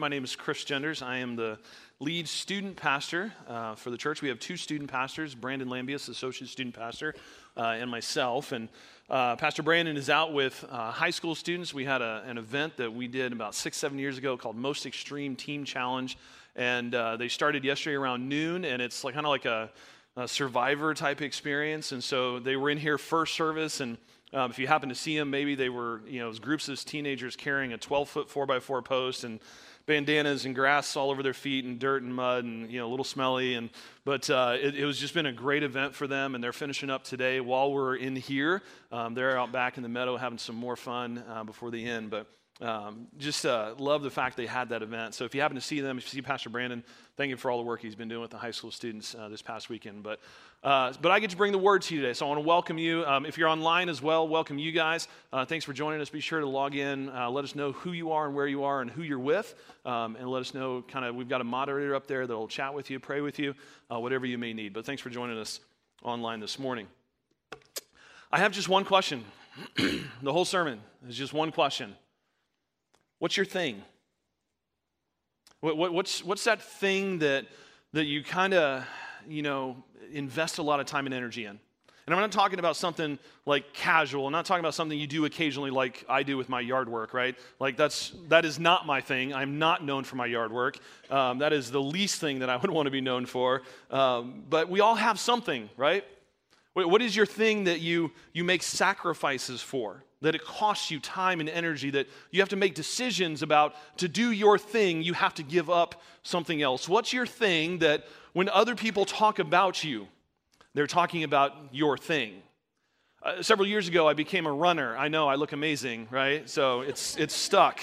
My name is Chris Genders. I am the lead student pastor uh, for the church. We have two student pastors Brandon Lambius, associate student pastor, uh, and myself. And uh, Pastor Brandon is out with uh, high school students. We had a, an event that we did about six, seven years ago called Most Extreme Team Challenge. And uh, they started yesterday around noon, and it's like, kind of like a, a survivor type experience. And so they were in here first service and um, if you happen to see them, maybe they were, you know, groups of teenagers carrying a 12 foot 4x4 post and bandanas and grass all over their feet and dirt and mud and, you know, a little smelly. And, but uh, it, it, was just been a great event for them. And they're finishing up today while we're in here. Um, they're out back in the meadow having some more fun uh, before the end. But um, just uh, love the fact they had that event. So if you happen to see them, if you see Pastor Brandon, thank you for all the work he's been doing with the high school students uh, this past weekend. But uh, but I get to bring the word to you today, so I want to welcome you. Um, if you're online as well, welcome you guys. Uh, thanks for joining us. Be sure to log in. Uh, let us know who you are and where you are and who you're with, um, and let us know. Kind of, we've got a moderator up there that'll chat with you, pray with you, uh, whatever you may need. But thanks for joining us online this morning. I have just one question. the whole sermon is just one question. What's your thing? What, what, what's, what's that thing that, that you kind of, you know, invest a lot of time and energy in. And I'm not talking about something like casual. I'm not talking about something you do occasionally like I do with my yard work, right? Like that's, that is not my thing. I'm not known for my yard work. Um, that is the least thing that I would want to be known for. Um, but we all have something, right? What is your thing that you, you make sacrifices for? That it costs you time and energy, that you have to make decisions about to do your thing, you have to give up something else. What's your thing that when other people talk about you, they're talking about your thing. Uh, several years ago, I became a runner. I know I look amazing, right? So it's, it's stuck.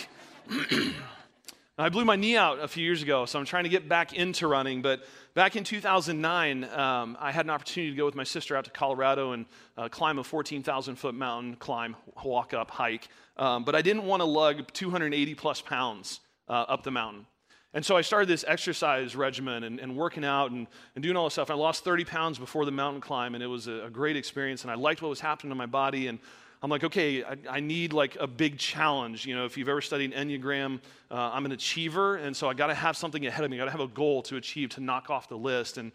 I blew my knee out a few years ago, so I'm trying to get back into running. But back in 2009, um, I had an opportunity to go with my sister out to Colorado and uh, climb a 14,000 foot mountain climb, walk up, hike. Um, but I didn't want to lug 280 plus pounds uh, up the mountain. And so I started this exercise regimen and, and working out and, and, doing all this stuff. I lost 30 pounds before the mountain climb, and it was a, a great experience. And I liked what was happening to my body. And I'm like, okay, I, I, need like a big challenge. You know, if you've ever studied Enneagram, uh, I'm an achiever, and so I got to have something ahead of me. I got to have a goal to achieve to knock off the list. And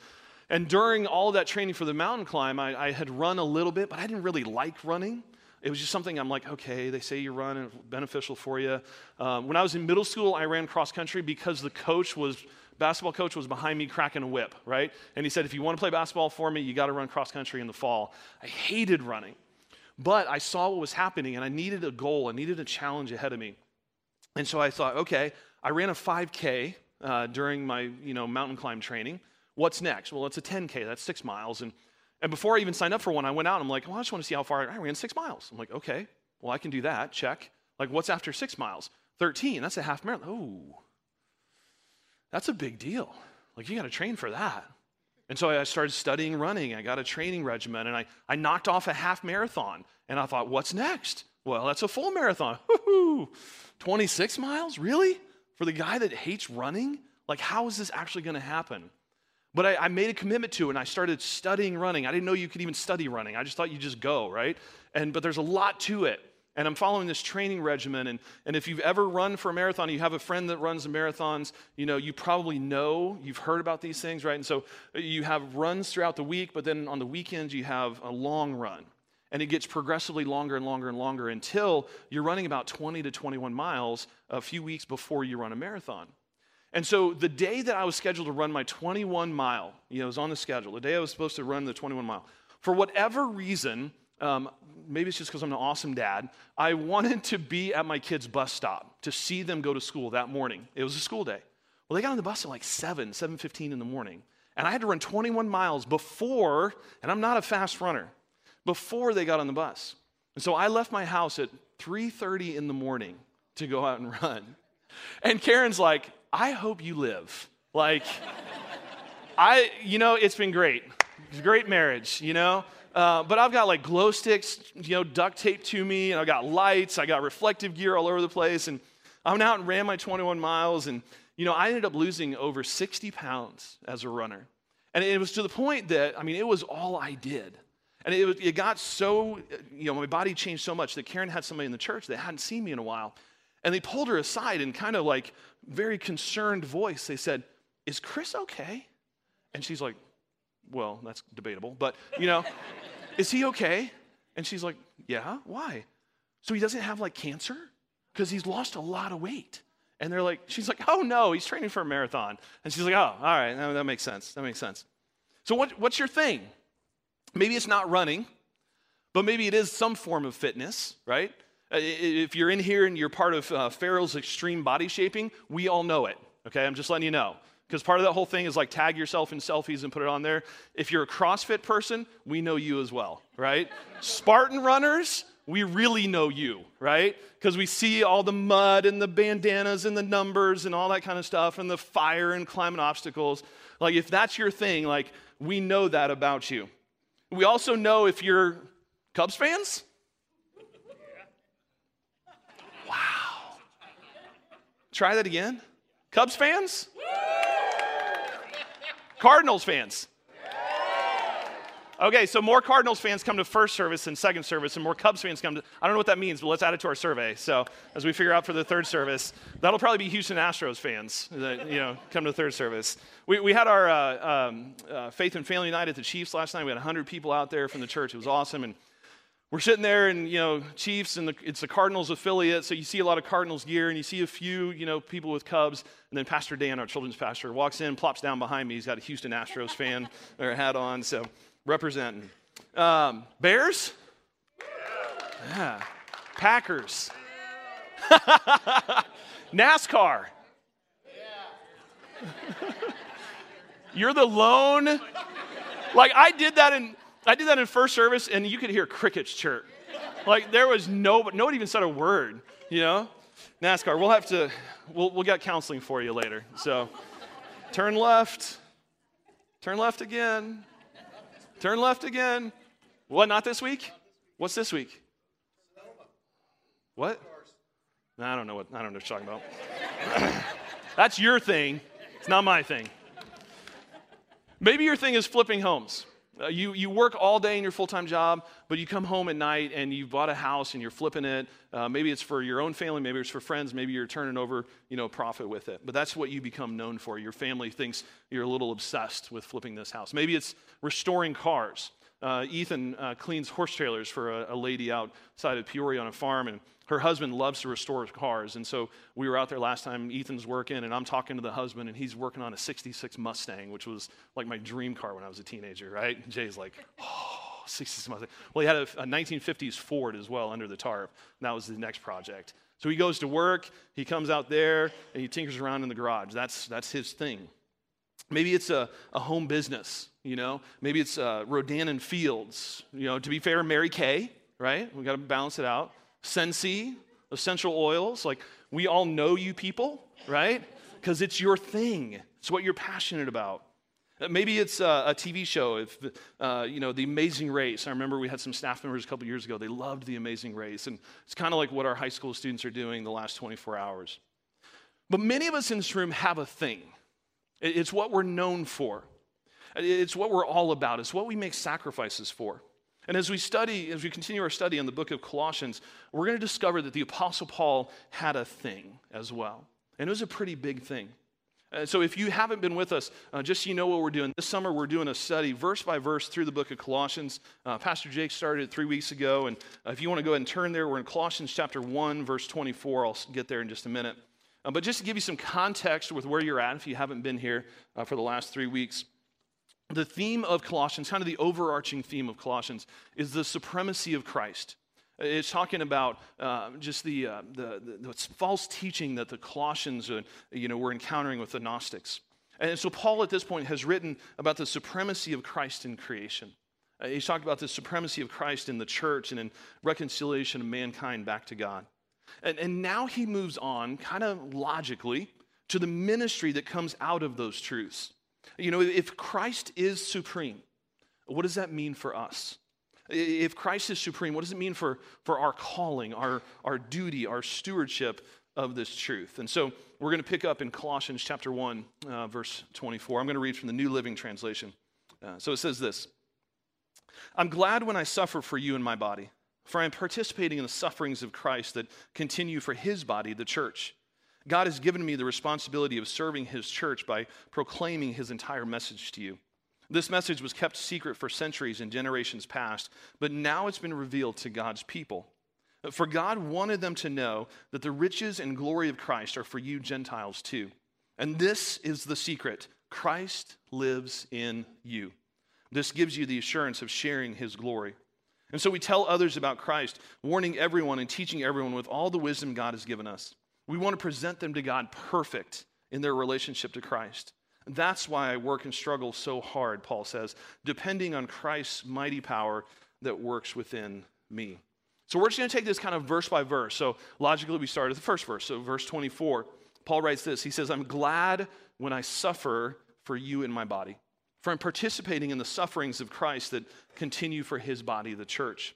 and during all that training for the mountain climb, I, I had run a little bit, but I didn't really like running it was just something I'm like, okay, they say you run and beneficial for you. Um, when I was in middle school, I ran cross country because the coach was, basketball coach was behind me cracking a whip, right? And he said, if you want to play basketball for me, you got to run cross country in the fall. I hated running, but I saw what was happening and I needed a goal, I needed a challenge ahead of me. And so I thought, okay, I ran a 5K uh, during my you know, mountain climb training. What's next? Well, it's a 10K, that's six miles. And and before I even signed up for one, I went out and I'm like, well, I just want to see how far I ran six miles. I'm like, okay, well, I can do that. Check. Like, what's after six miles? 13. That's a half marathon. Oh, that's a big deal. Like, you got to train for that. And so I started studying running. I got a training regimen and I, I knocked off a half marathon. And I thought, what's next? Well, that's a full marathon. Woo-hoo. 26 miles? Really? For the guy that hates running? Like, how is this actually going to happen? But I, I, made a commitment to it and I started studying running. I didn't know you could even study running. I just thought you just go, right? And but there's a lot to it. And I'm following this training regimen. And, and if you've ever run for a marathon, you have a friend that runs marathons, you know, you probably know, you've heard about these things, right? And so uh, you have runs throughout the week, but then on the weekends you have a long run. And it gets progressively longer and longer and longer until you're running about 20 to 21 miles a few weeks before you run a marathon. And so the day that I was scheduled to run my 21 mile, you know, it was on the schedule, the day I was supposed to run the 21 mile, for whatever reason, um, maybe it's just because I'm an awesome dad, I wanted to be at my kids' bus stop to see them go to school that morning. It was a school day. Well, they got on the bus at like 7, 7.15 in the morning. And I had to run 21 miles before, and I'm not a fast runner, before they got on the bus. And so I left my house at 3.30 in the morning to go out and run. And Karen's like, I hope you live. Like, I, you know, it's been great. It's a great marriage, you know? Uh, but I've got like glow sticks, you know, duct taped to me, and I've got lights, I got reflective gear all over the place, and I went out and ran my 21 miles, and, you know, I ended up losing over 60 pounds as a runner. And it was to the point that, I mean, it was all I did. And it, was, it got so, you know, my body changed so much that Karen had somebody in the church that hadn't seen me in a while. And they pulled her aside in kind of like very concerned voice, they said, Is Chris okay? And she's like, Well, that's debatable, but you know, is he okay? And she's like, Yeah, why? So he doesn't have like cancer? Because he's lost a lot of weight. And they're like, She's like, Oh no, he's training for a marathon. And she's like, Oh, all right, that makes sense. That makes sense. So what, what's your thing? Maybe it's not running, but maybe it is some form of fitness, right? Uh, if you're in here and you're part of uh, Farrell's extreme body shaping, we all know it, okay? I'm just letting you know. Because part of that whole thing is like tag yourself in selfies and put it on there. If you're a CrossFit person, we know you as well, right? Spartan runners, we really know you, right? Because we see all the mud and the bandanas and the numbers and all that kind of stuff and the fire and climbing obstacles. Like, if that's your thing, like, we know that about you. We also know if you're Cubs fans, Wow. Try that again. Cubs fans? Cardinals fans? Okay, so more Cardinals fans come to first service than second service, and more Cubs fans come to. I don't know what that means, but let's add it to our survey. So as we figure out for the third service, that'll probably be Houston Astros fans that you know come to third service. We, we had our uh, um, uh, faith and family night at the Chiefs last night. We had 100 people out there from the church. It was awesome, and we're sitting there and you know chiefs and the, it's the cardinals affiliate so you see a lot of cardinals gear and you see a few you know people with cubs. And then pastor dan our children's pastor walks in plops down behind me. He's got a houston astros fan or hat on so representing. Um, bears? Yeah. Packers. Nascar. You're the lone like i did that in I did that in first service, and you could hear crickets chirp. Like there was no, no one even said a word. You know, NASCAR. We'll have to. We'll we'll get counseling for you later. So, turn left. Turn left again. Turn left again. What? Not this week. What's this week? What? I don't know what I don't know what you're talking about. That's your thing. It's not my thing. Maybe your thing is flipping homes. Uh, you, you work all day in your full time job, but you come home at night and you've bought a house and you're flipping it. Uh, maybe it's for your own family, maybe it's for friends, maybe you're turning over you know, profit with it. But that's what you become known for. Your family thinks you're a little obsessed with flipping this house. Maybe it's restoring cars. Uh, Ethan uh, cleans horse trailers for a, a, lady outside of Peoria on a farm, and her husband loves to restore cars. And so we were out there last time. Ethan's working, and I'm talking to the husband, and he's working on a 66 Mustang, which was like my dream car when I was a teenager, right? And Jay's like, oh, 66 Mustang. Well, he had a, a 1950s Ford as well under the tarp. And that was the next project. So he goes to work, he comes out there, and he tinkers around in the garage. That's, that's his thing. Maybe it's a, a home business, you know. Maybe it's uh, Rodan and Fields. You know, to be fair, Mary Kay, right? We got to balance it out. Scentsy, essential oils. Like, we all know you people, right? Because it's your thing. It's what you're passionate about. Uh, maybe it's a, a TV show. If uh, you know the Amazing Race. I remember we had some staff members a couple years ago. They loved the Amazing Race, and it's kind of like what our high school students are doing the last 24 hours. But many of us in this room have a thing. It's what we're known for. It's what we're all about. It's what we make sacrifices for. And as we study, as we continue our study in the book of Colossians, we're going to discover that the Apostle Paul had a thing as well. And it was a pretty big thing. Uh, so if you haven't been with us, uh, just so you know what we're doing, this summer we're doing a study verse by verse through the book of Colossians. Uh, Pastor Jake started three weeks ago. And uh, if you want to go ahead and turn there, we're in Colossians chapter 1, verse 24. I'll get there in just a minute. Uh, but just to give you some context with where you're at, if you haven't been here uh, for the last three weeks, the theme of Colossians, kind of the overarching theme of Colossians, is the supremacy of Christ. It's talking about uh, just the, uh, the, the, the, false teaching that the Colossians uh, you know, were encountering with the Gnostics. And so Paul at this point has written about the supremacy of Christ in creation. Uh, he's talked about the supremacy of Christ in the church and in reconciliation of mankind back to God. And, and now he moves on, kind of logically, to the ministry that comes out of those truths. You know, if Christ is supreme, what does that mean for us? If Christ is supreme, what does it mean for, for our calling, our, our duty, our stewardship of this truth? And so we're going to pick up in Colossians chapter 1, uh, verse 24. I'm going to read from the New Living Translation. Uh, so it says this I'm glad when I suffer for you in my body for I am participating in the sufferings of Christ that continue for his body, the church. God has given me the responsibility of serving his church by proclaiming his entire message to you. This message was kept secret for centuries and generations past, but now it's been revealed to God's people. For God wanted them to know that the riches and glory of Christ are for you Gentiles too. And this is the secret Christ lives in you. This gives you the assurance of sharing his glory. And so we tell others about Christ, warning everyone and teaching everyone with all the wisdom God has given us. We want to present them to God perfect in their relationship to Christ. That's why I work and struggle so hard, Paul says, depending on Christ's mighty power that works within me. So we're just going to take this kind of verse by verse. So logically, we start at the first verse. So, verse 24, Paul writes this He says, I'm glad when I suffer for you in my body, for I'm participating in the sufferings of Christ that continue for his body, the church.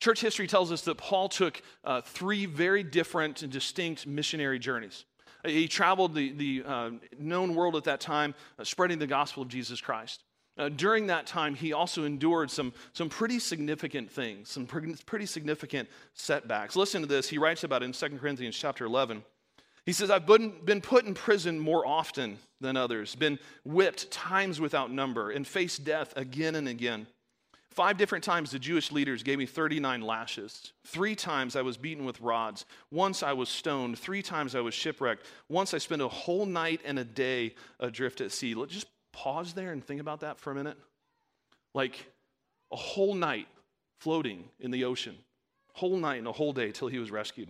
Church history tells us that Paul took uh, three very different and distinct missionary journeys. He traveled the, the uh, known world at that time, uh, spreading the gospel of Jesus Christ. Uh, during that time, he also endured some, some pretty significant things, some pretty, pretty significant setbacks. Listen to this. He writes about it in 2 Corinthians chapter 11. He says, I've been, put in prison more often than others, been whipped times without number, and faced death again and again. Five different times the Jewish leaders gave me 39 lashes. Three times I was beaten with rods. Once I was stoned. Three times I was shipwrecked. Once I spent a whole night and a day adrift at sea. Let's just pause there and think about that for a minute. Like a whole night floating in the ocean, whole night and a whole day till he was rescued.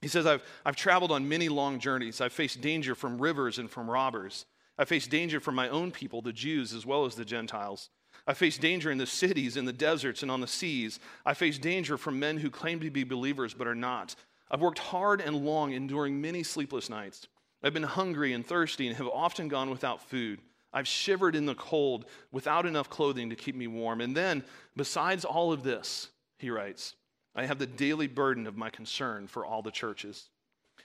He says, I've, I've traveled on many long journeys. I've faced danger from rivers and from robbers. I faced danger from my own people, the Jews, as well as the Gentiles. I faced danger in the cities, in the deserts, and on the seas. I faced danger from men who claim to be believers but are not. I've worked hard and long, enduring many sleepless nights. I've been hungry and thirsty and have often gone without food. I've shivered in the cold without enough clothing to keep me warm. And then, besides all of this, he writes, I have the daily burden of my concern for all the churches.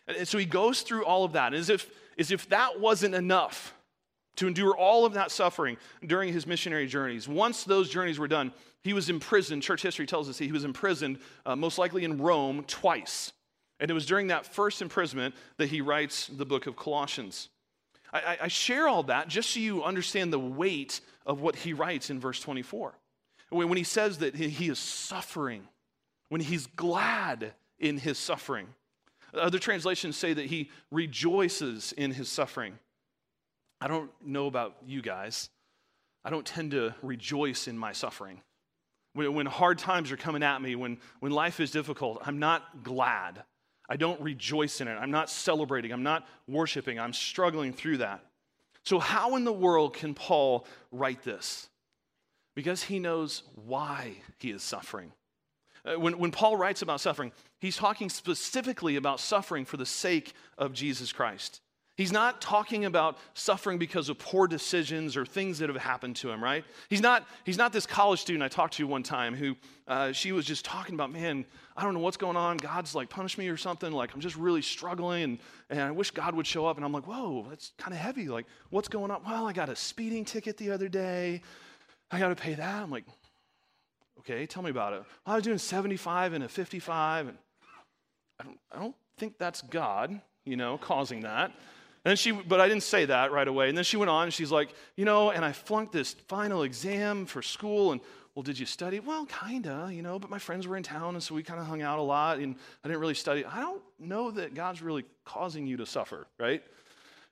And so he goes through all of that as if, as if that wasn't enough to endure all of that suffering during his missionary journeys. Once those journeys were done, he was imprisoned. Church history tells us he was imprisoned, uh, most likely in Rome, twice. And it was during that first imprisonment that he writes the book of Colossians. I, I share all that just so you understand the weight of what he writes in verse 24. When he says that he is suffering when he's glad in his suffering. Other translations say that he rejoices in his suffering. I don't know about you guys. I don't tend to rejoice in my suffering. When, when hard times are coming at me, when, when life is difficult, I'm not glad. I don't rejoice in it. I'm not celebrating. I'm not worshiping. I'm struggling through that. So, how in the world can Paul write this? Because he knows why he is suffering. Uh, when, when Paul writes about suffering, he's talking specifically about suffering for the sake of Jesus Christ. He's not talking about suffering because of poor decisions or things that have happened to him, right? He's not, he's not this college student I talked to one time who uh, she was just talking about, man, I don't know what's going on. God's like punished me or something. Like I'm just really struggling and, and I wish God would show up. And I'm like, whoa, that's kind of heavy. Like, what's going on? Well, I got a speeding ticket the other day. I got to pay that. I'm like, Okay, tell me about it. Well, I was doing 75 and a 55, and I don't, I don't think that's God, you know, causing that. And she, but I didn't say that right away. And then she went on, and she's like, you know, and I flunked this final exam for school, and well, did you study? Well, kinda, you know, but my friends were in town, and so we kind of hung out a lot, and I didn't really study. I don't know that God's really causing you to suffer, right?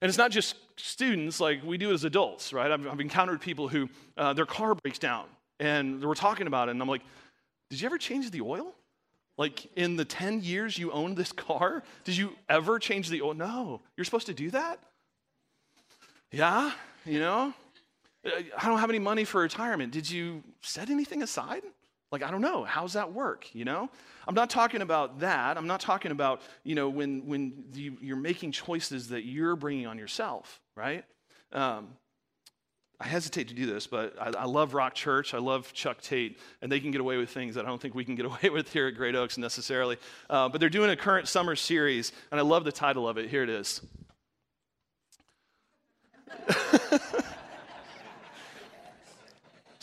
And it's not just students, like we do as adults, right? I've, I've encountered people who uh, their car breaks down, and we're talking about it, and I'm like, did you ever change the oil? Like in the 10 years you owned this car, did you ever change the oil? No. You're supposed to do that? Yeah, you know? I don't have any money for retirement. Did you set anything aside? Like, I don't know. How's that work? You know? I'm not talking about that. I'm not talking about, you know, when, when you, are making choices that you're bringing on yourself, right? Um, I hesitate to do this, but I, I, love Rock Church. I love Chuck Tate, and they can get away with things that I don't think we can get away with here at Great Oaks necessarily. Uh, but they're doing a current summer series, and I love the title of it. Here it is.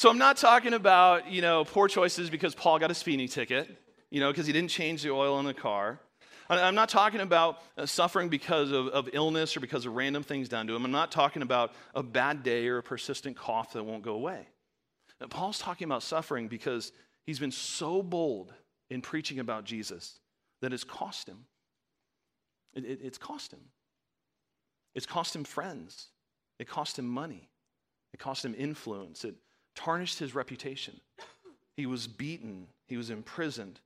So I'm not talking about, you know, poor choices because Paul got a speeding ticket, you know, because he didn't change the oil in the car. I'm not talking about uh, suffering because of, of illness or because of random things done to him. I'm not talking about a bad day or a persistent cough that won't go away. Paul's talking about suffering because he's been so bold in preaching about Jesus that it's cost him. It, it, it's cost him. It's cost him friends. It cost him money. It cost him influence. It tarnished his reputation. He was beaten. He was imprisoned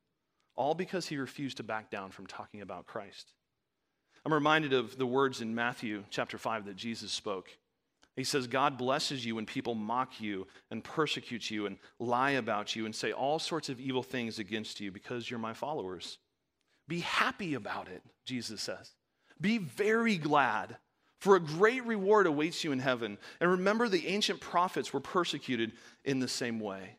all because he refused to back down from talking about Christ. I'm reminded of the words in Matthew chapter 5 that Jesus spoke. He says, God blesses you when people mock you and persecute you and lie about you and say all sorts of evil things against you because you're my followers. Be happy about it, Jesus says. Be very glad, for a great reward awaits you in heaven. And remember, the ancient prophets were persecuted in the same way.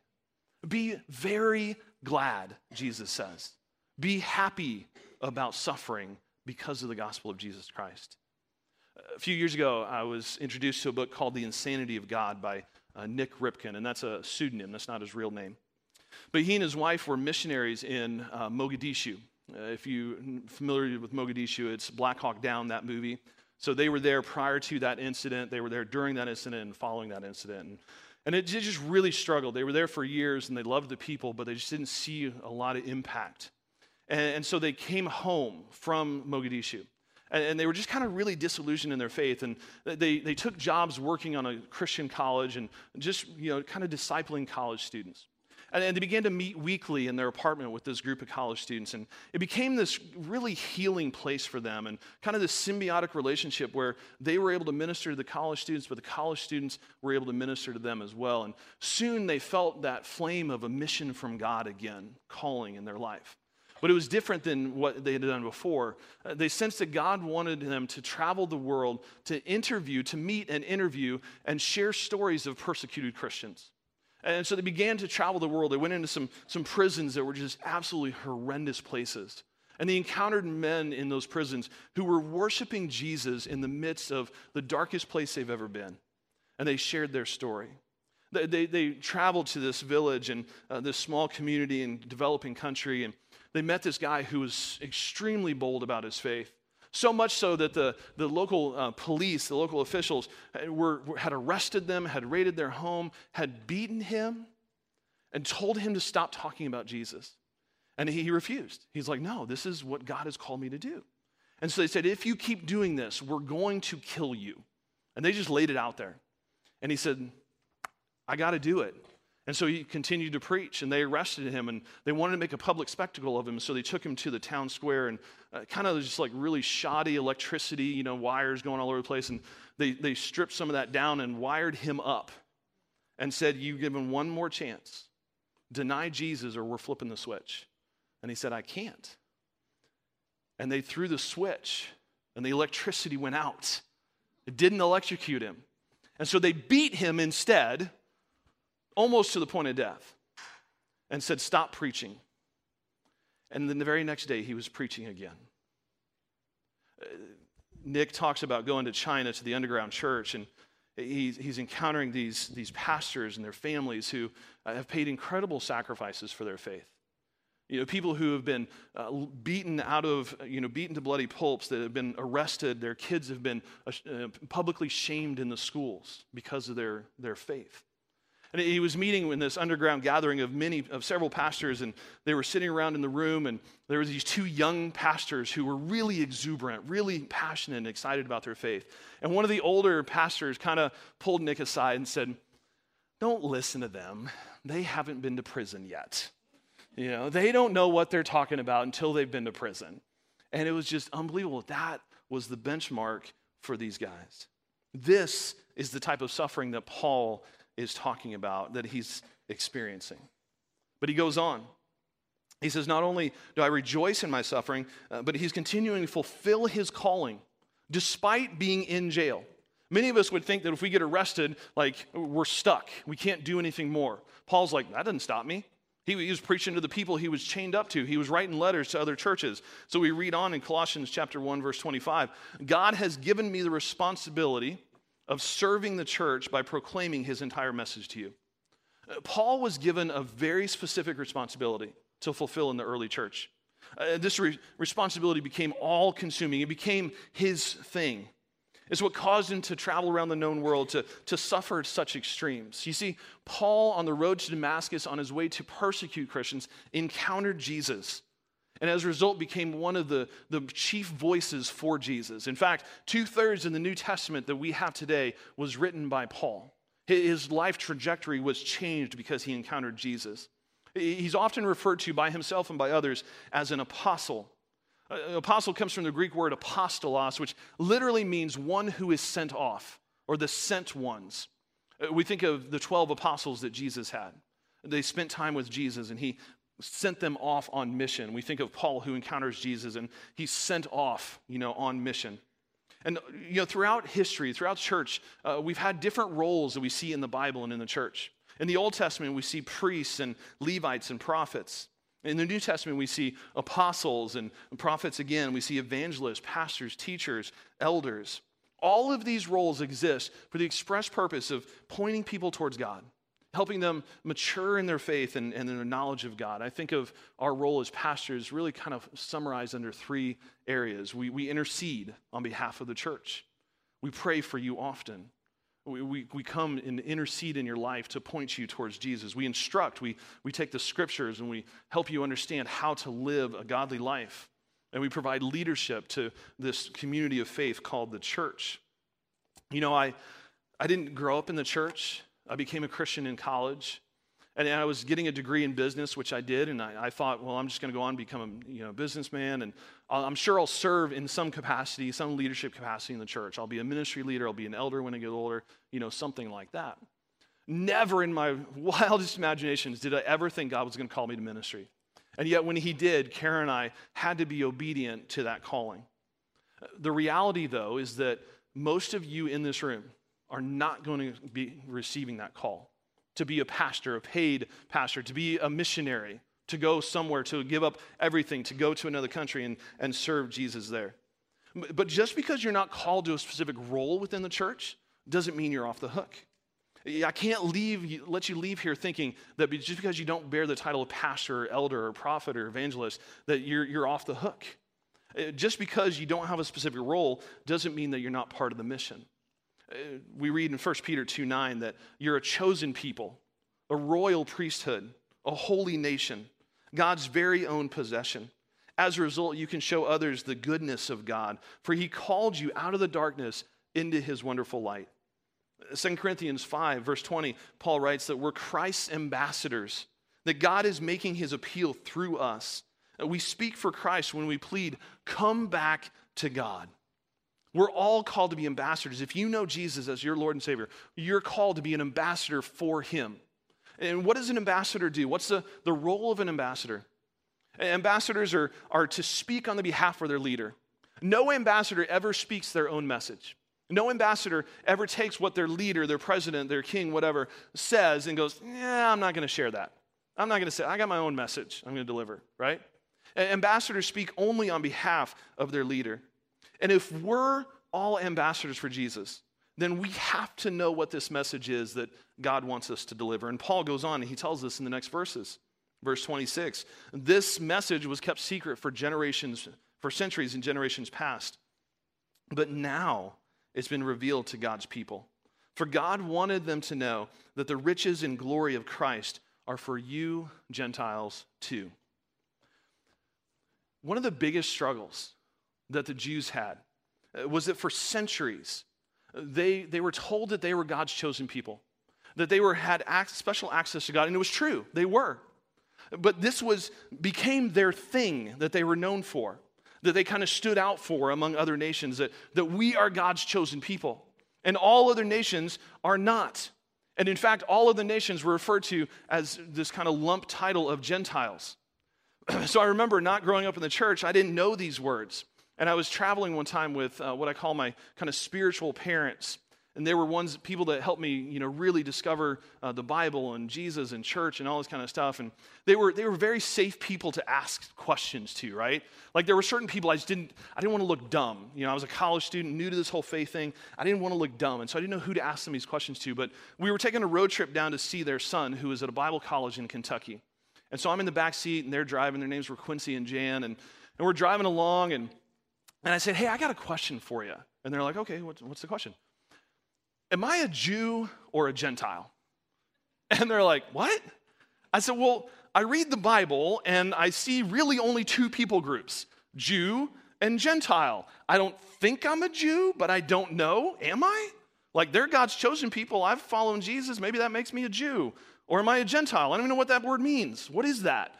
Be very glad, Jesus says. Be happy about suffering because of the gospel of Jesus Christ. A few years ago, I was introduced to a book called The Insanity of God by uh, Nik Ripken, and that's a pseudonym, that's not his real name. But he and his wife were missionaries in uh, Mogadishu. Uh, if you're familiar with Mogadishu, it's Black Hawk Down, that movie. So they were there prior to that incident, they were there during that incident and following that incident. And and it just really struggled. They were there for years and they loved the people, but they just didn't see a lot of impact. And, and so they came home from Mogadishu. And, and they were just kind of really disillusioned in their faith. And they, they took jobs working on a Christian college and just, you know, kind of discipling college students. And, and they began to meet weekly in their apartment with this group of college students. And it became this really healing place for them and kind of this symbiotic relationship where they were able to minister to the college students, but the college students were able to minister to them as well. And soon they felt that flame of a mission from God again calling in their life. But it was different than what they had done before. Uh, they sensed that God wanted them to travel the world, to interview, to meet and interview, and share stories of persecuted Christians. And so they began to travel the world. They went into some, some prisons that were just absolutely horrendous places. And they encountered men in those prisons who were worshiping Jesus in the midst of the darkest place they've ever been. And they shared their story. They, they, they traveled to this village and uh, this small community in developing country, and they met this guy who was extremely bold about his faith. So much so that the, the local uh, police, the local officials, were, had arrested them, had raided their home, had beaten him, and told him to stop talking about Jesus. And he, he refused. He's like, No, this is what God has called me to do. And so they said, If you keep doing this, we're going to kill you. And they just laid it out there. And he said, I got to do it. And so he continued to preach, and they arrested him, and they wanted to make a public spectacle of him. So they took him to the town square, and uh, kind of just like really shoddy electricity, you know, wires going all over the place. And they, they stripped some of that down and wired him up and said, You give him one more chance. Deny Jesus, or we're flipping the switch. And he said, I can't. And they threw the switch, and the electricity went out. It didn't electrocute him. And so they beat him instead almost to the point of death, and said, Stop preaching. And then the very next day, he was preaching again. Nik talks about going to China to the underground church, and he's, he's encountering these, these pastors and their families who uh, have paid incredible sacrifices for their faith. You know, people who have been uh, beaten out of, you know, beaten to bloody pulps, that have been arrested, their kids have been uh, publicly shamed in the schools because of their, their faith. And he was meeting in this underground gathering of many, of several pastors, and they were sitting around in the room, and there were these two young pastors who were really exuberant, really passionate and excited about their faith. And one of the older pastors kind of pulled Nik aside and said, Don't listen to them. They haven't been to prison yet. You know, they don't know what they're talking about until they've been to prison. And it was just unbelievable. That was the benchmark for these guys. This is the type of suffering that Paul is talking about that he's experiencing. But he goes on. He says, Not only do I rejoice in my suffering, uh, but he's continuing to fulfill his calling despite being in jail. Many of us would think that if we get arrested, like we're stuck, we can't do anything more. Paul's like, That doesn't stop me. He, he was preaching to the people he was chained up to. He was writing letters to other churches. So we read on in Colossians chapter 1 verse 25. God has given me the responsibility of serving the church by proclaiming his entire message to you. Uh, Paul was given a very specific responsibility to fulfill in the early church. Uh, this re- responsibility became all consuming, it became his thing. It's what caused him to travel around the known world to, to suffer such extremes. You see, Paul, on the road to Damascus, on his way to persecute Christians, encountered Jesus. And as a result, became one of the, the chief voices for Jesus. In fact, two thirds in the New Testament that we have today was written by Paul. His life trajectory was changed because he encountered Jesus. He's often referred to by himself and by others as an apostle. An apostle comes from the Greek word apostolos, which literally means one who is sent off, or the sent ones. Uh, we think of the 12 apostles that Jesus had. They spent time with Jesus and he sent them off on mission. We think of Paul who encounters Jesus and he's sent off, you know, on mission. And you know, throughout history, throughout church, uh, we've had different roles that we see in the Bible and in the church. In the Old Testament, we see priests and Levites and prophets. In the New Testament, we see apostles and prophets again. We see evangelists, pastors, teachers, elders. All of these roles exist for the express purpose of pointing people towards God, helping them mature in their faith and, and their knowledge of God. I think of our role as pastors really kind of summarized under three areas. We, we intercede on behalf of the church, we pray for you often, we, we, we come and intercede in your life to point you towards Jesus. We instruct, we, we take the scriptures and we help you understand how to live a godly life. And we provide leadership to this community of faith called the church. You know, I, I didn't grow up in the church, I became a Christian in college. And I was getting a degree in business, which I did, and I, I thought, well, I'm just going to go on and become a you know, businessman, and I'm sure I'll serve in some capacity, some leadership capacity in the church. I'll be a ministry leader, I'll be an elder when I get older, you know, something like that. Never in my wildest imaginations did I ever think God was going to call me to ministry. And yet, when He did, Karen and I had to be obedient to that calling. The reality, though, is that most of you in this room are not going to be receiving that call to be a pastor, a paid pastor, to be a missionary, to go somewhere, to give up everything, to go to another country and, and serve Jesus there. But just because you're not called to a specific role within the church doesn't mean you're off the hook. I can't leave, let you leave here thinking that just because you don't bear the title of pastor or elder or prophet or evangelist, that you're, you're off the hook. Uh, just because you don't have a specific role doesn't mean that you're not part of the mission. Uh, we read in 1 Peter 2 9 that you're a chosen people, a royal priesthood, a holy nation, God's very own possession. As a result, you can show others the goodness of God, for he called you out of the darkness into his wonderful light. 2 Corinthians 5, verse 20, Paul writes that we're Christ's ambassadors, that God is making his appeal through us. We speak for Christ when we plead, Come back to God. We're all called to be ambassadors. If you know Jesus as your Lord and Savior, you're called to be an ambassador for Him. And what does an ambassador do? What's the, the role of an ambassador? Ambassadors are, are to speak on the behalf of their leader. No ambassador ever speaks their own message. No ambassador ever takes what their leader, their president, their king, whatever, says and goes, Yeah, I'm not going to share that. I'm not going to say, I got my own message I'm going to deliver, right? Ambassadors speak only on behalf of their leader. And if we're all ambassadors for Jesus, then we have to know what this message is that God wants us to deliver. And Paul goes on and he tells us in the next verses. Verse 26 This message was kept secret for generations, for centuries and generations past. But now it's been revealed to God's people. For God wanted them to know that the riches and glory of Christ are for you, Gentiles, too. One of the biggest struggles that the Jews had uh, was that for centuries, they, they were told that they were God's chosen people, that they were, had special access to God, and it was true, they were. But this was, became their thing that they were known for, that they kind of stood out for among other nations, that, that we are God's chosen people, and all other nations are not. And in fact, all of the nations were referred to as this kind of lump title of Gentiles. so I remember not growing up in the church, I didn't know these words. And I was traveling one time with uh, what I call my kind of spiritual parents. and they were ones people that helped me you know really discover uh, the bible and jesus and church and all this kind of stuff. And they were they were very safe people to ask questions to right? Like there were certain people i just didn't i didn't want to look dumb. You know i was a college student new to this whole faith thing. I didn't want to look dumb. And so i didn't know who to ask them these questions to. But we were taking a road trip down to see their son who was at a bible college in kentucky. And so i'm in the back seat and they're driving. Their names were quincy and jan. And, and we're driving along and and i said hey i got a question for you and they're like okay what's, what's the question Am I a Jew or a Gentile? And they're like, What? I said, Well, I read the Bible and I see really only two people groups Jew and Gentile. I don't think I'm a Jew, but I don't know. Am I? Like, they're God's chosen people. I've followed Jesus. Maybe that makes me a Jew. Or am I a Gentile? I don't even know what that word means. What is that?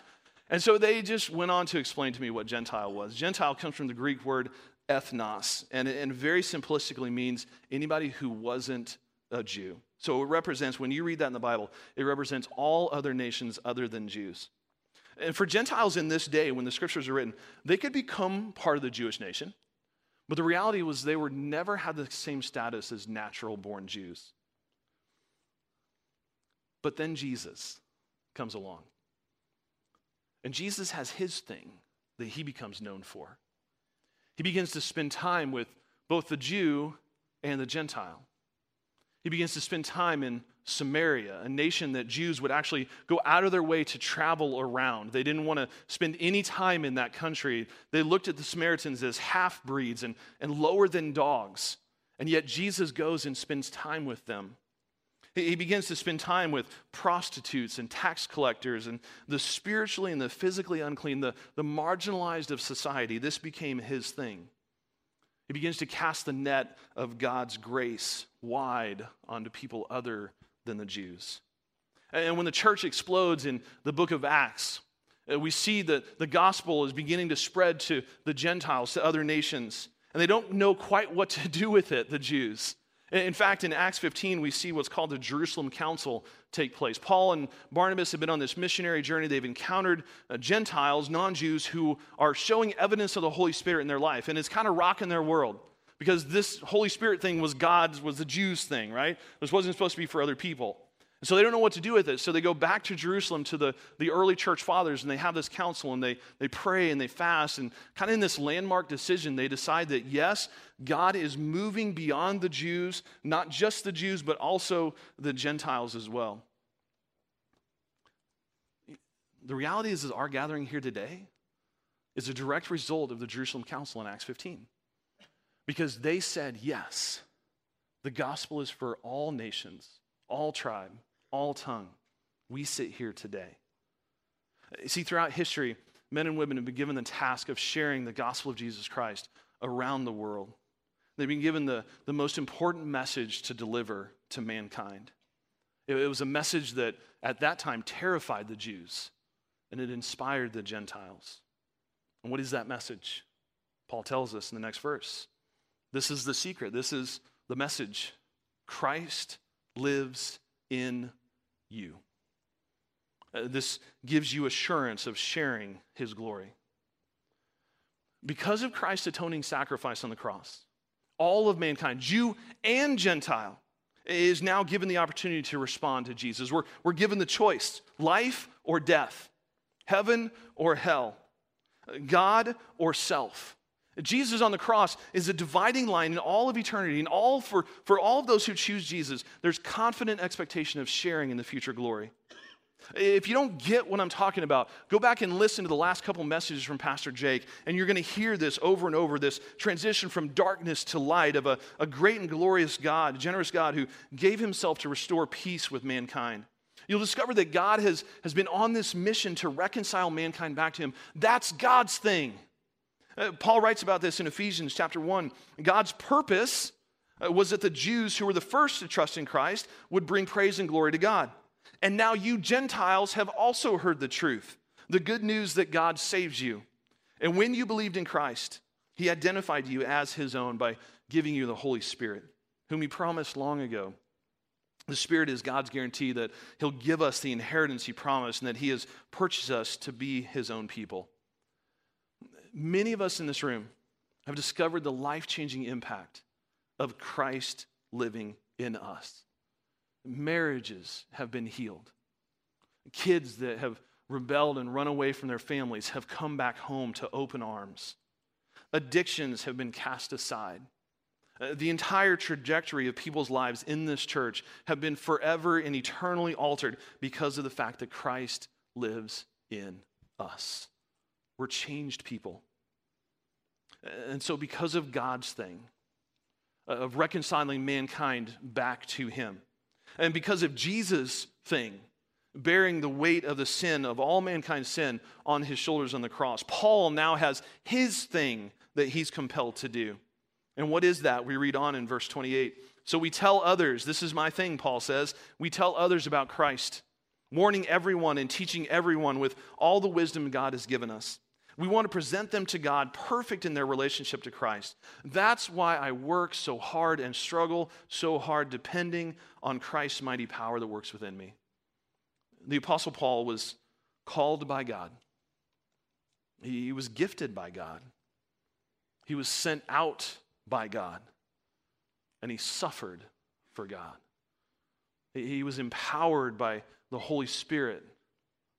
And so they just went on to explain to me what Gentile was. Gentile comes from the Greek word ethnos, and, and very simplistically means anybody who wasn't a Jew. So it represents, when you read that in the Bible, it represents all other nations other than Jews. And for Gentiles in this day, when the scriptures are written, they could become part of the Jewish nation, but the reality was they were never had the same status as natural born Jews. But then Jesus comes along. And Jesus has his thing that he becomes known for he begins to spend time with both the Jew and the Gentile. He begins to spend time in Samaria, a nation that Jews would actually go out of their way to travel around. They didn't want to spend any time in that country. They looked at the Samaritans as half breeds and, and lower than dogs. And yet Jesus goes and spends time with them. He begins to spend time with prostitutes and tax collectors and the spiritually and the physically unclean, the, the marginalized of society. This became his thing. He begins to cast the net of God's grace wide onto people other than the Jews. And when the church explodes in the book of Acts, uh, we see that the gospel is beginning to spread to the Gentiles, to other nations. And they don't know quite what to do with it, the Jews. In fact, in Acts 15, we see what's called the Jerusalem Council take place. Paul and Barnabas have been on this missionary journey. They've encountered uh, Gentiles, non Jews, who are showing evidence of the Holy Spirit in their life. And it's kind of rocking their world because this Holy Spirit thing was God's, was the Jews' thing, right? This wasn't supposed to be for other people. And so they don't know what to do with it. So they go back to Jerusalem to the, the early church fathers and they have this council and they, they pray and they fast. And kind of in this landmark decision, they decide that yes, God is moving beyond the Jews, not just the Jews, but also the Gentiles as well. The reality is, is our gathering here today is a direct result of the Jerusalem Council in Acts 15. Because they said, yes, the gospel is for all nations all tribe, all tongue, we sit here today. See, throughout history, men and women have been given the task of sharing the gospel of Jesus Christ around the world. They've been given the, the most important message to deliver to mankind. It, it was a message that at that time terrified the Jews and it inspired the Gentiles. And what is that message? Paul tells us in the next verse. This is the secret. This is the message. Christ lives in you. Uh, this gives you assurance of sharing his glory. Because of Christ's atoning sacrifice on the cross, all of mankind, Jew and Gentile, is now given the opportunity to respond to Jesus. We're, we're given the choice life or death, heaven or hell, God or self. Jesus on the cross is a dividing line in all of eternity, and all for, for all of those who choose Jesus, there's confident expectation of sharing in the future glory. If you don't get what I'm talking about, go back and listen to the last couple messages from Pastor Jake, and you're going to hear this over and over this transition from darkness to light of a, a great and glorious God, a generous God who gave himself to restore peace with mankind. You'll discover that God has, has been on this mission to reconcile mankind back to him. That's God's thing. Uh, Paul writes about this in Ephesians chapter 1. God's purpose uh, was that the Jews who were the first to trust in Christ would bring praise and glory to God. And now you Gentiles have also heard the truth, the good news that God saves you. And when you believed in Christ, he identified you as his own by giving you the Holy Spirit, whom he promised long ago. The Spirit is God's guarantee that he'll give us the inheritance he promised and that he has purchased us to be his own people many of us in this room have discovered the life changing impact of Christ living in us. Marriages have been healed. Kids that have rebelled and run away from their families have come back home to open arms. Addictions have been cast aside. Uh, the entire trajectory of people's lives in this church have been forever and eternally altered because of the fact that Christ lives in us. We're changed people. And so, because of God's thing, uh, of reconciling mankind back to Him, and because of Jesus' thing, bearing the weight of the sin of all mankind's sin on his shoulders on the cross, Paul now has his thing that he's compelled to do. And what is that? We read on in verse 28. So we tell others, this is my thing, Paul says, we tell others about Christ, warning everyone and teaching everyone with all the wisdom God has given us. We want to present them to God perfect in their relationship to Christ. That's why I work so hard and struggle so hard, depending on Christ's mighty power that works within me. The Apostle Paul was called by God, he was gifted by God, he was sent out by God, and he suffered for God. He was empowered by the Holy Spirit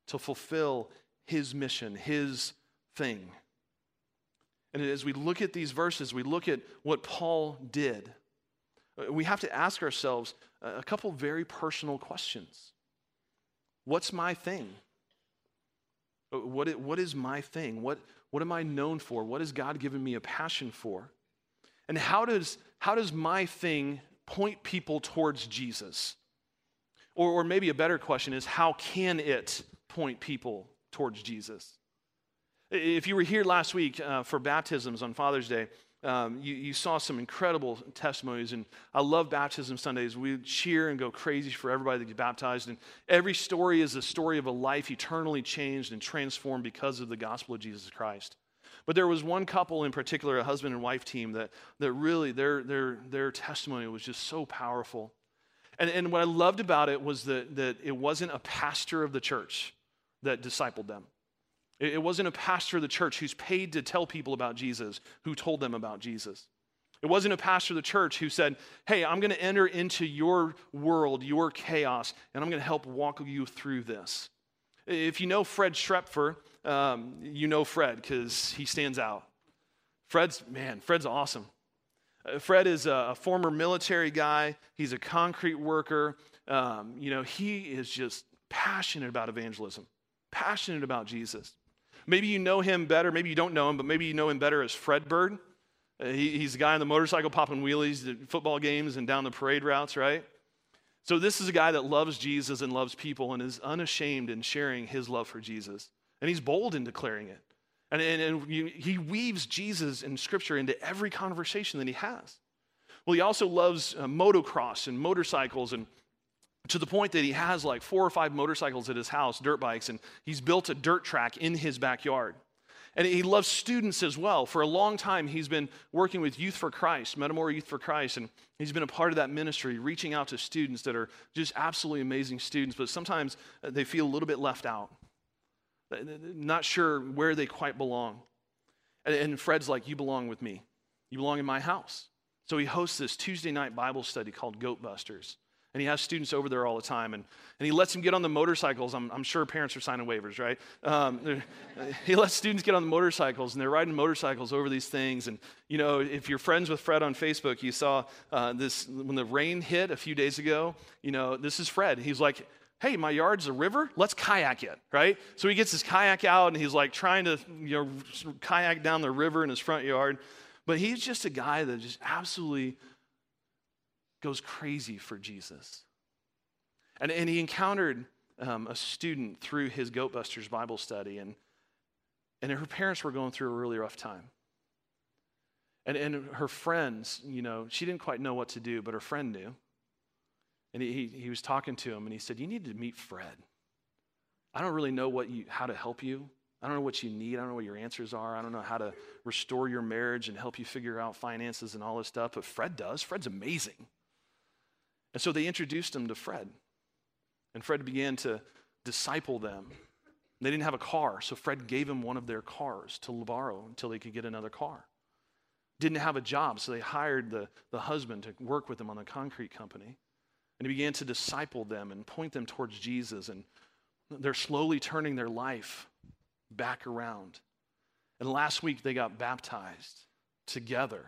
to fulfill his mission, his thing. And as we look at these verses, we look at what Paul did. Uh, we have to ask ourselves a couple very personal questions. What's my thing? Uh, what, what is my thing? What, what am I known for? What has God given me a passion for? And how does, how does my thing point people towards Jesus? Or, or maybe a better question is how can it point people towards Jesus? If you were here last week uh, for baptisms on Father's Day, um, you, you, saw some incredible testimonies. And I love baptism Sundays. We cheer and go crazy for everybody that gets baptized. And every story is a story of a life eternally changed and transformed because of the gospel of Jesus Christ. But there was one couple in particular, a husband and wife team, that, that really their, their, their testimony was just so powerful. And, and what I loved about it was that, that it wasn't a pastor of the church that discipled them. It, wasn't a pastor of the church who's paid to tell people about Jesus who told them about Jesus. It wasn't a pastor of the church who said, Hey, I'm going to enter into your world, your chaos, and I'm going to help walk you through this. If you know Fred Schrepfer, um, you know Fred because he stands out. Fred's, man, Fred's awesome. Uh, Fred is a, a, former military guy, he's a concrete worker. Um, you know, he is just passionate about evangelism, passionate about Jesus. Maybe you know him better, maybe you don't know him, but maybe you know him better as Fred Bird. Uh, he, he's the guy on the motorcycle popping wheelies at football games and down the parade routes, right? So, this is a guy that loves Jesus and loves people and is unashamed in sharing his love for Jesus. And he's bold in declaring it. And, and, and he weaves Jesus and Scripture into every conversation that he has. Well, he also loves uh, motocross and motorcycles, and to the point that he has like four or five motorcycles at his house, dirt bikes, and he's built a dirt track in his backyard. And he loves students as well. For a long time, he's been working with Youth for Christ, Metamora Youth for Christ, and he's been a part of that ministry, reaching out to students that are just absolutely amazing students, but sometimes uh, they feel a little bit left out. Not sure where they quite belong. And Fred's like, You belong with me. You belong in my house. So he hosts this Tuesday night Bible study called Goat Busters. And he has students over there all the time. And, and he lets them get on the motorcycles. I'm, I'm sure parents are signing waivers, right? Um, he lets students get on the motorcycles, and they're riding motorcycles over these things. And, you know, if you're friends with Fred on Facebook, you saw uh, this when the rain hit a few days ago. You know, this is Fred. He's like, hey, my yard's a river, let's kayak it, right? So he gets his kayak out and he's like trying to, you know, kayak down the river in his front yard. But he's just a guy that just absolutely goes crazy for Jesus. And, and he encountered um, a student through his Goatbusters Bible study, and, and her parents were going through a really rough time. And, and her friends, you know, she didn't quite know what to do, but her friend knew. And he, he was talking to him and he said, You need to meet Fred. I don't really know what you, how to help you. I don't know what you need. I don't know what your answers are. I don't know how to restore your marriage and help you figure out finances and all this stuff. But Fred does. Fred's amazing. And so they introduced him to Fred. And Fred began to disciple them. They didn't have a car, so Fred gave him one of their cars to borrow until they could get another car. didn't have a job, so they hired the, the husband to work with them on the concrete company. And he began to disciple them and point them towards Jesus. And they're slowly turning their life back around. And last week they got baptized together.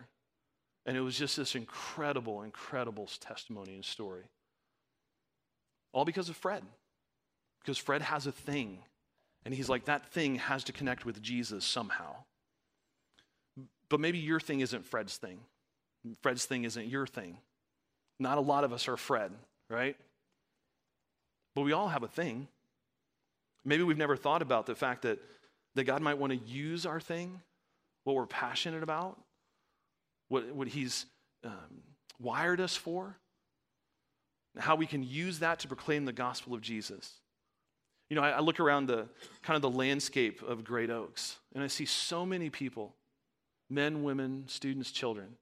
And it was just this incredible, incredible testimony and story. All because of Fred. Because Fred has a thing. And he's like, that thing has to connect with Jesus somehow. But maybe your thing isn't Fred's thing. Fred's thing isn't your thing. Not a lot of us are Fred, right? But we all have a thing. Maybe we've never thought about the fact that, that God might want to use our thing, what we're passionate about, what, what He's um, wired us for, how we can use that to proclaim the gospel of Jesus. You know, I, I look around the kind of the landscape of Great Oaks, and I see so many people men, women, students, children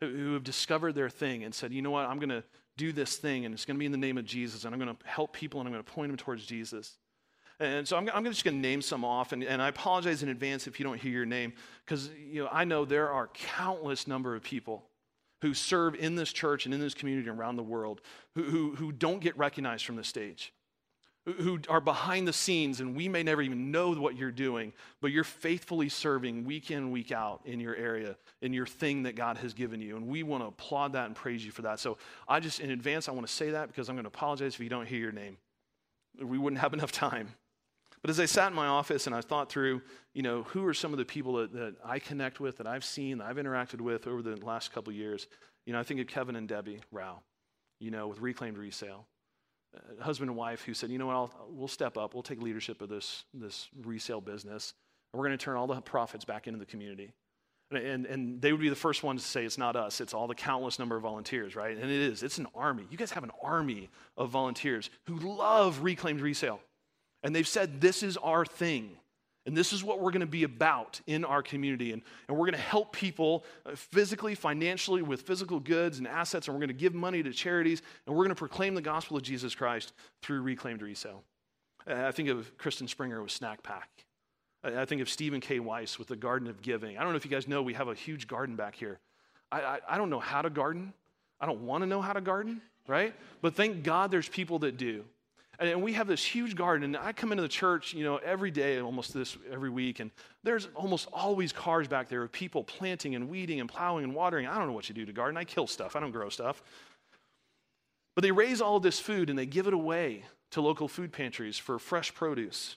who have discovered their thing and said, you know what, I'm going to do this thing and it's going to be in the name of Jesus and I'm going to help people and I'm going to point them towards Jesus. And so I'm, I'm just going to name some off, and, and I apologize in advance if you don't hear your name, because you know, I know there are countless number of people who serve in this church and in this community around the world who, who, who don't get recognized from the stage who are behind the scenes and we may never even know what you're doing, but you're faithfully serving week in, week out in your area, in your thing that God has given you. And we want to applaud that and praise you for that. So I just, in advance, I want to say that because I'm going to apologize if you don't hear your name. We wouldn't have enough time. But as I sat in my office and I thought through, you know, who are some of the people that, that I connect with, that I've seen, that I've interacted with over the last couple years, you know, I think of Kevin and Debbie Rao, you know, with Reclaimed Resale uh, husband and wife who said, you know what, I'll, we'll step up, we'll take leadership of this, this resale business, and we're going to turn all the profits back into the community. And, and, and, they would be the first ones to say it's not us, it's all the countless number of volunteers, right? And it is, it's an army. You guys have an army of volunteers who love reclaimed resale. And they've said, this is our thing. And this is what we're going to be about in our community. And, and we're going to help people uh, physically, financially, with physical goods and assets. And we're going to give money to charities. And we're going to proclaim the gospel of Jesus Christ through reclaimed resale. I think of Kristen Springer with Snack Pack. I think of Stephen K. Weiss with the Garden of Giving. I don't know if you guys know, we have a huge garden back here. I, I, I don't know how to garden. I don't want to know how to garden, right? But thank God there's people that do. And we have this huge garden, and I come into the church, you know, every day, almost this every week, and there's almost always cars back there of people planting and weeding and plowing and watering. I don't know what you do to garden. I kill stuff. I don't grow stuff. But they raise all this food and they give it away to local food pantries for fresh produce.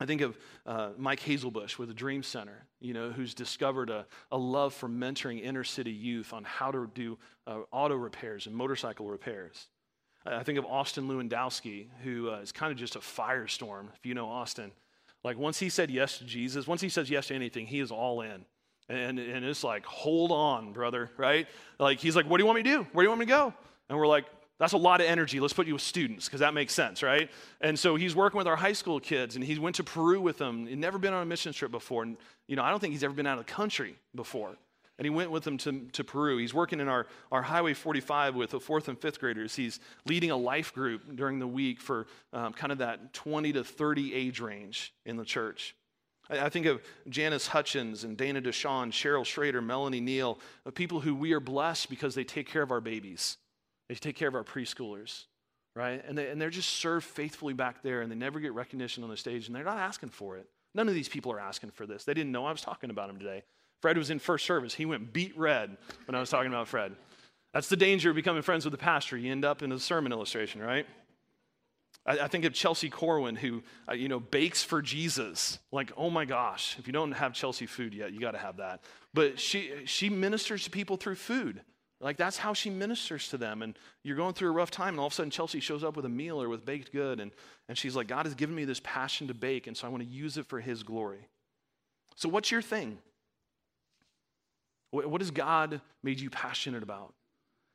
I think of uh, Mike Hazelbush with the Dream Center, you know, who's discovered a, a love for mentoring inner city youth on how to do uh, auto repairs and motorcycle repairs. I think of Austin Lewandowski, who uh, is kind of just a firestorm, if you know Austin. Like, once he said yes to Jesus, once he says yes to anything, he is all in. And, and it's like, hold on, brother, right? Like, he's like, what do you want me to do? Where do you want me to go? And we're like, that's a lot of energy. Let's put you with students because that makes sense, right? And so he's working with our high school kids, and he went to Peru with them. He'd never been on a mission trip before, and you know I don't think he's ever been out of the country before and he went with them to, to Peru. He's working in our, our Highway 45 with the fourth and fifth graders. He's leading a life group during the week for um, kind of that 20 to 30 age range in the church. I, I think of Janice Hutchins and Dana Deshawn, Cheryl Schrader, Melanie Neal, people who we are blessed because they take care of our babies. They take care of our preschoolers, right? And, they, and they're just served faithfully back there, and they never get recognition on the stage, and they're not asking for it. None of these people are asking for this. They didn't know I was talking about them today. Fred was in first service. He went beet red when I was talking about Fred. That's the danger of becoming friends with the pastor. You end up in a sermon illustration, right? I, I think of Chelsea Corwin, who, uh, you know, bakes for Jesus. Like, oh my gosh, if you don't have Chelsea food yet, you got to have that. But she, she ministers to people through food. Like, that's how she ministers to them. And you're going through a rough time, and all of a sudden, Chelsea shows up with a meal or with baked good. And, and she's like, God has given me this passion to bake, and so I want to use it for His glory. So, what's your thing? What has God made you passionate about?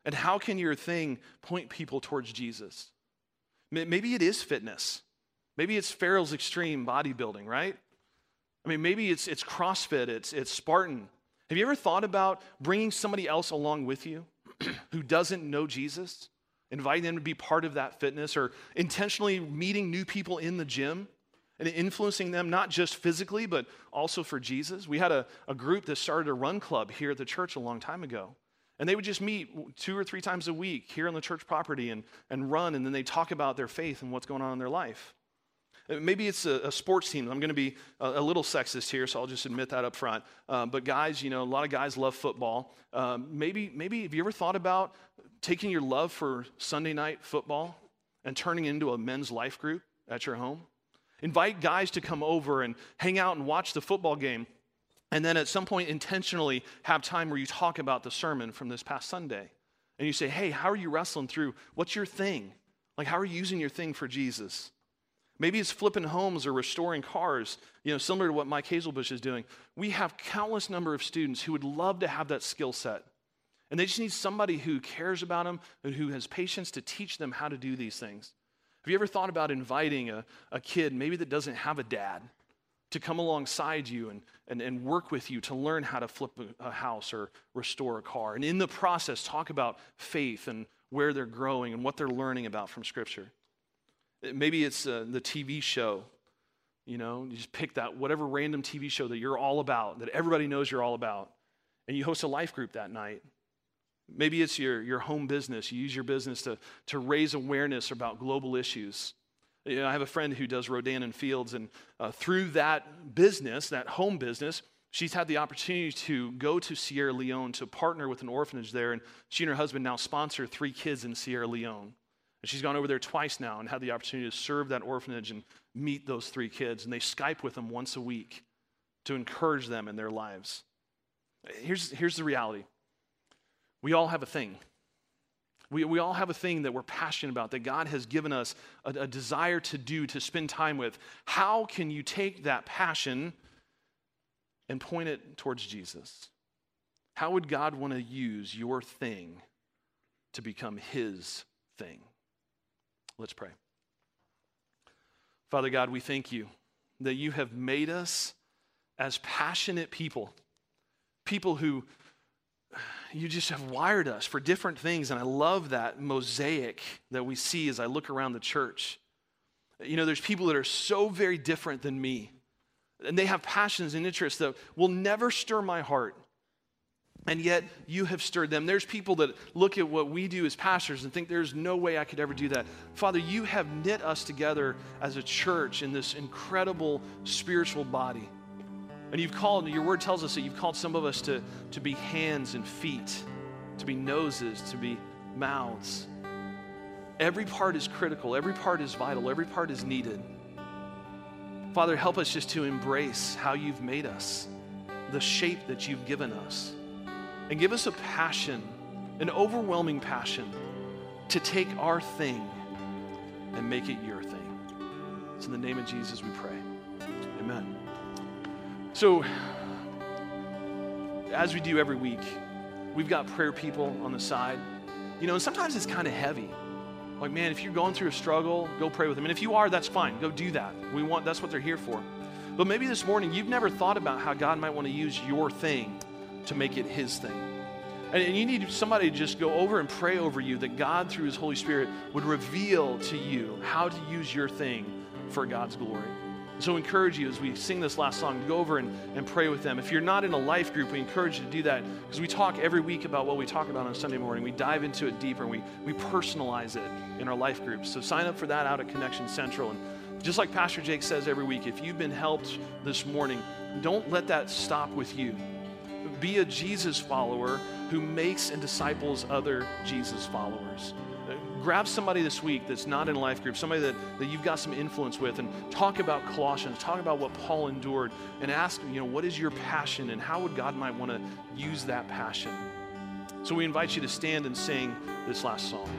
And how can your thing point people towards Jesus? Maybe it is fitness. Maybe it's Farrell's extreme bodybuilding, right? I mean, maybe it's, it's CrossFit, it's, it's Spartan. Have you ever thought about bringing somebody else along with you who doesn't know Jesus? Inviting them to be part of that fitness or intentionally meeting new people in the gym and influencing them not just physically, but also for Jesus. We had a, a group that started a run club here at the church a long time ago. And they would just meet two or three times a week here on the church property and, and run, and then they talk about their faith and what's going on in their life. Uh, maybe it's a, a sports team. I'm going to be a, a, little sexist here, so I'll just admit that up front. Um, but guys, you know, a lot of guys love football. Um, maybe, maybe have you ever thought about taking your love for Sunday night football and turning it into a men's life group at your home? Invite guys to come over and hang out and watch the football game. And then at some point, intentionally have time where you talk about the sermon from this past Sunday. And you say, hey, how are you wrestling through? What's your thing? Like, how are you using your thing for Jesus? Maybe it's flipping homes or restoring cars, you know, similar to what Mike Hazelbush is doing. We have countless number of students who would love to have that skill set. And they just need somebody who cares about them and who has patience to teach them how to do these things. Have you ever thought about inviting a, a kid, maybe that doesn't have a dad, to come alongside you and, and, and work with you to learn how to flip a, house or restore a car? And in the process, talk about faith and where they're growing and what they're learning about from Scripture. Maybe it's uh, the TV show. You know, you just pick that whatever random TV show that you're all about, that everybody knows you're all about, and you host a life group that night. Maybe it's your, your home business. You use your business to, to raise awareness about global issues. You know, I have a friend who does Rodan and Fields, and uh, through that business, that home business, she's had the opportunity to go to Sierra Leone to partner with an orphanage there, and she and her husband now sponsor three kids in Sierra Leone. And she's gone over there twice now and had the opportunity to serve that orphanage and meet those three kids. And they Skype with them once a week to encourage them in their lives. Here's, here's the reality we all have a thing. We, we all have a thing that we're passionate about, that God has given us a, a desire to do, to spend time with. How can you take that passion and point it towards Jesus? How would God want to use your thing to become His thing? Let's pray. Father God, we thank you that you have made us as passionate people, people who you just have wired us for different things. And I love that mosaic that we see as I look around the church. You know, there's people that are so very different than me, and they have passions and interests that will never stir my heart. And yet, you have stirred them. There's people that look at what we do as pastors and think there's no way I could ever do that. Father, you have knit us together as a church in this incredible spiritual body. And you've called, your word tells us that you've called some of us to, to be hands and feet, to be noses, to be mouths. Every part is critical, every part is vital, every part is needed. Father, help us just to embrace how you've made us, the shape that you've given us, and give us a passion, an overwhelming passion to take our thing and make it your thing. It's in the name of Jesus we pray. Amen. So, as we do every week, we've got prayer people on the side. You know, and sometimes it's kind of heavy. Like, man, if you're going through a struggle, go pray with them. And if you are, that's fine. Go do that. We want that's what they're here for. But maybe this morning you've never thought about how God might want to use your thing to make it his thing. And you need somebody to just go over and pray over you that God, through his Holy Spirit, would reveal to you how to use your thing for God's glory. So, encourage you as we sing this last song to go over and, and pray with them. If you're not in a life group, we encourage you to do that because we talk every week about what we talk about on Sunday morning. We dive into it deeper and we, we personalize it in our life groups. So, sign up for that out at Connection Central. And just like Pastor Jake says every week, if you've been helped this morning, don't let that stop with you. Be a Jesus follower who makes and disciples other Jesus followers grab somebody this week that's not in life group, somebody that, that you've got some influence with, and talk about Colossians, talk about what Paul endured, and ask, you know, what is your passion and how would God might want to use that passion? So we invite you to stand and sing this last song.